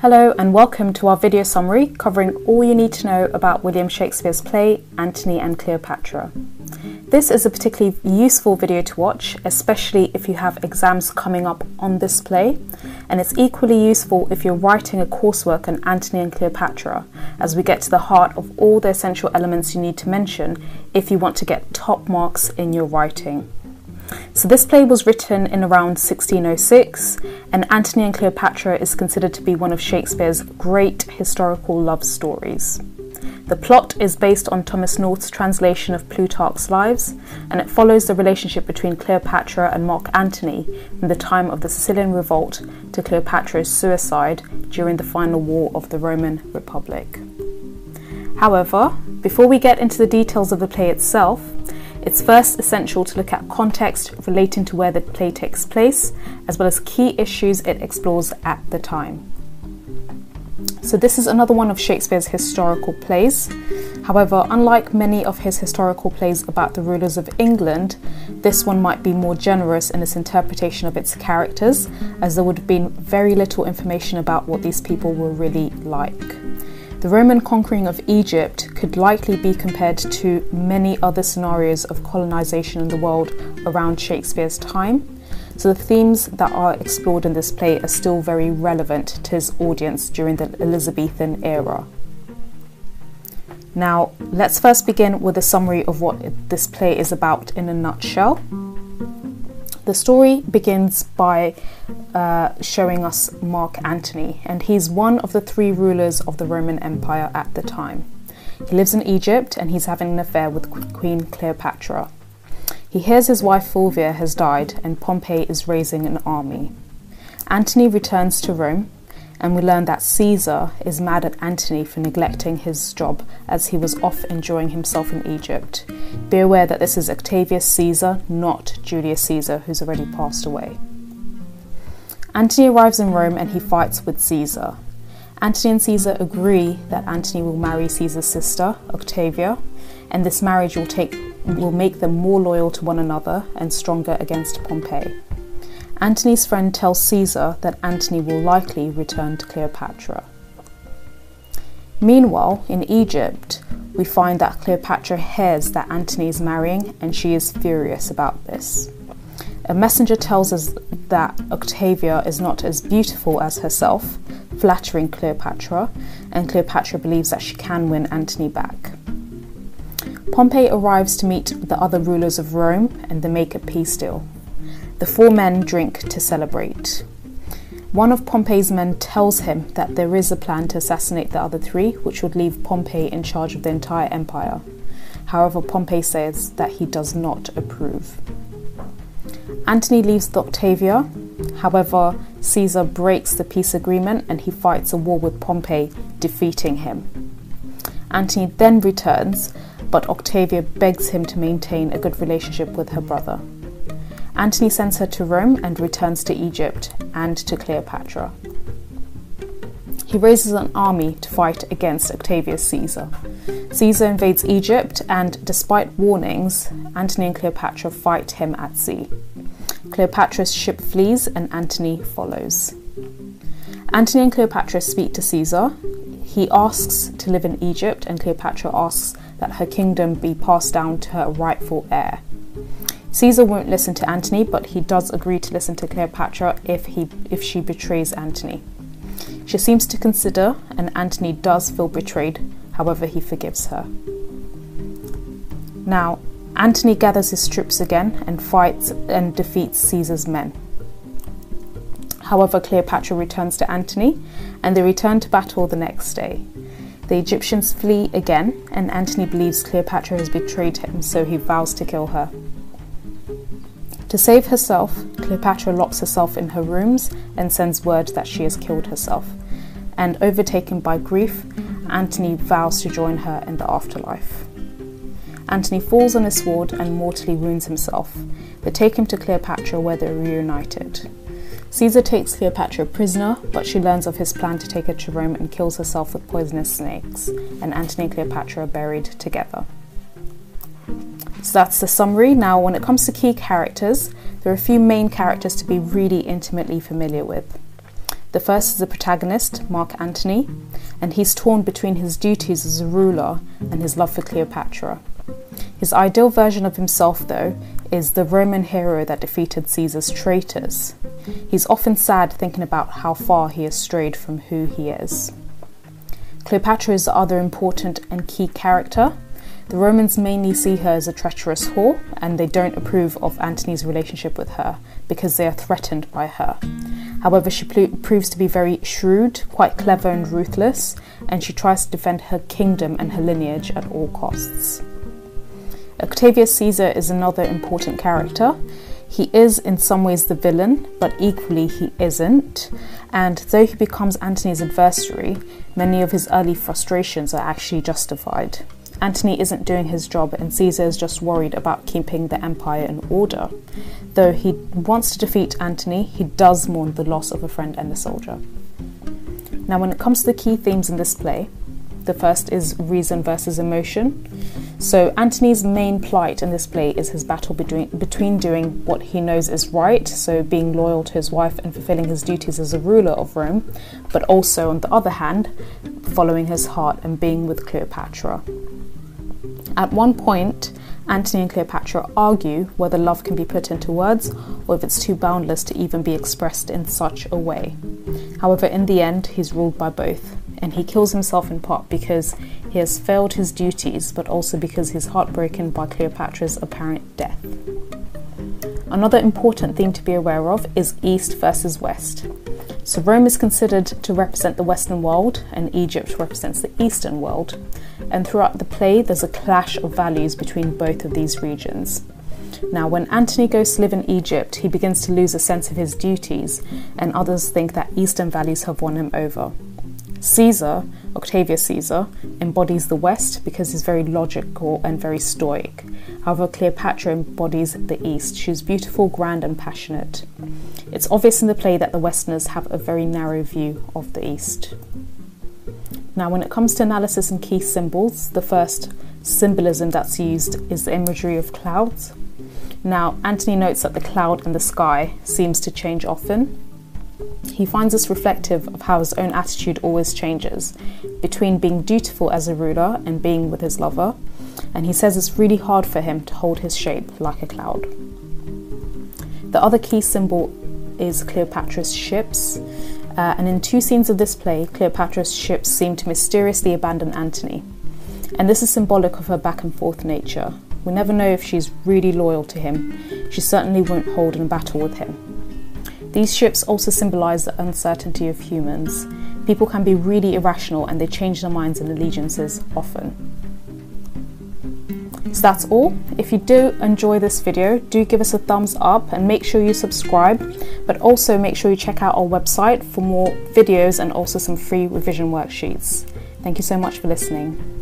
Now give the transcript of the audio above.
Hello and welcome to our video summary covering all you need to know about William Shakespeare's play Antony and Cleopatra. This is a particularly useful video to watch, especially if you have exams coming up on this play, and it's equally useful if you're writing a coursework on Antony and Cleopatra, as we get to the heart of all the essential elements you need to mention if you want to get top marks in your writing. So, this play was written in around 1606, and Antony and Cleopatra is considered to be one of Shakespeare's great historical love stories. The plot is based on Thomas North's translation of Plutarch's Lives, and it follows the relationship between Cleopatra and Mark Antony from the time of the Sicilian Revolt to Cleopatra's suicide during the final war of the Roman Republic. However, before we get into the details of the play itself, it's first essential to look at context relating to where the play takes place, as well as key issues it explores at the time. So, this is another one of Shakespeare's historical plays. However, unlike many of his historical plays about the rulers of England, this one might be more generous in its interpretation of its characters, as there would have been very little information about what these people were really like. The Roman conquering of Egypt could likely be compared to many other scenarios of colonization in the world around Shakespeare's time. So the themes that are explored in this play are still very relevant to his audience during the Elizabethan era. Now, let's first begin with a summary of what this play is about in a nutshell. The story begins by uh, showing us Mark Antony, and he's one of the three rulers of the Roman Empire at the time. He lives in Egypt and he's having an affair with Queen Cleopatra. He hears his wife Fulvia has died and Pompey is raising an army. Antony returns to Rome and we learn that Caesar is mad at Antony for neglecting his job as he was off enjoying himself in Egypt. Be aware that this is Octavius Caesar, not Julius Caesar, who's already passed away. Antony arrives in Rome and he fights with Caesar. Antony and Caesar agree that Antony will marry Caesar's sister, Octavia, and this marriage will, take, will make them more loyal to one another and stronger against Pompey. Antony's friend tells Caesar that Antony will likely return to Cleopatra. Meanwhile, in Egypt, we find that Cleopatra hears that Antony is marrying and she is furious about this. A messenger tells us that Octavia is not as beautiful as herself, flattering Cleopatra, and Cleopatra believes that she can win Antony back. Pompey arrives to meet the other rulers of Rome and they make a peace deal. The four men drink to celebrate. One of Pompey's men tells him that there is a plan to assassinate the other three, which would leave Pompey in charge of the entire empire. However, Pompey says that he does not approve. Antony leaves the Octavia. However, Caesar breaks the peace agreement and he fights a war with Pompey, defeating him. Antony then returns, but Octavia begs him to maintain a good relationship with her brother. Antony sends her to Rome and returns to Egypt and to Cleopatra. He raises an army to fight against Octavius Caesar. Caesar invades Egypt, and despite warnings, Antony and Cleopatra fight him at sea. Cleopatra's ship flees, and Antony follows. Antony and Cleopatra speak to Caesar. He asks to live in Egypt, and Cleopatra asks that her kingdom be passed down to her rightful heir. Caesar won't listen to Antony, but he does agree to listen to Cleopatra if, he, if she betrays Antony. She seems to consider, and Antony does feel betrayed, however, he forgives her. Now, Antony gathers his troops again and fights and defeats Caesar's men. However, Cleopatra returns to Antony and they return to battle the next day. The Egyptians flee again, and Antony believes Cleopatra has betrayed him, so he vows to kill her. To save herself, Cleopatra locks herself in her rooms and sends word that she has killed herself. And overtaken by grief, Antony vows to join her in the afterlife. Antony falls on a sword and mortally wounds himself. They take him to Cleopatra where they're reunited. Caesar takes Cleopatra prisoner, but she learns of his plan to take her to Rome and kills herself with poisonous snakes, and Antony and Cleopatra are buried together. So that's the summary. Now, when it comes to key characters, there are a few main characters to be really intimately familiar with. The first is the protagonist, Mark Antony, and he's torn between his duties as a ruler and his love for Cleopatra. His ideal version of himself, though, is the Roman hero that defeated Caesar's traitors. He's often sad thinking about how far he has strayed from who he is. Cleopatra is the other important and key character. The Romans mainly see her as a treacherous whore, and they don't approve of Antony's relationship with her because they are threatened by her. However, she proves to be very shrewd, quite clever, and ruthless, and she tries to defend her kingdom and her lineage at all costs. Octavius Caesar is another important character. He is in some ways the villain, but equally he isn't. And though he becomes Antony's adversary, many of his early frustrations are actually justified. Antony isn't doing his job, and Caesar is just worried about keeping the empire in order. Though he wants to defeat Antony, he does mourn the loss of a friend and a soldier. Now, when it comes to the key themes in this play, the first is reason versus emotion. So, Antony's main plight in this play is his battle between, between doing what he knows is right, so being loyal to his wife and fulfilling his duties as a ruler of Rome, but also, on the other hand, following his heart and being with Cleopatra. At one point, Antony and Cleopatra argue whether love can be put into words or if it's too boundless to even be expressed in such a way. However, in the end, he's ruled by both, and he kills himself in part because he has failed his duties, but also because he's heartbroken by Cleopatra's apparent death. Another important thing to be aware of is East versus West. So, Rome is considered to represent the Western world, and Egypt represents the Eastern world. And throughout the play, there's a clash of values between both of these regions. Now, when Antony goes to live in Egypt, he begins to lose a sense of his duties, and others think that Eastern values have won him over. Caesar, Octavius Caesar, embodies the West because he's very logical and very stoic. However, Cleopatra embodies the East. She's beautiful, grand, and passionate. It's obvious in the play that the Westerners have a very narrow view of the East. Now, when it comes to analysis and key symbols, the first symbolism that's used is the imagery of clouds. Now, Antony notes that the cloud in the sky seems to change often, he finds this reflective of how his own attitude always changes between being dutiful as a ruler and being with his lover, and he says it's really hard for him to hold his shape like a cloud. The other key symbol is Cleopatra's ships, uh, and in two scenes of this play, Cleopatra's ships seem to mysteriously abandon Antony. And this is symbolic of her back and forth nature. We never know if she's really loyal to him. She certainly won't hold in battle with him. These ships also symbolize the uncertainty of humans. People can be really irrational and they change their minds and allegiances often. So that's all. If you do enjoy this video, do give us a thumbs up and make sure you subscribe, but also make sure you check out our website for more videos and also some free revision worksheets. Thank you so much for listening.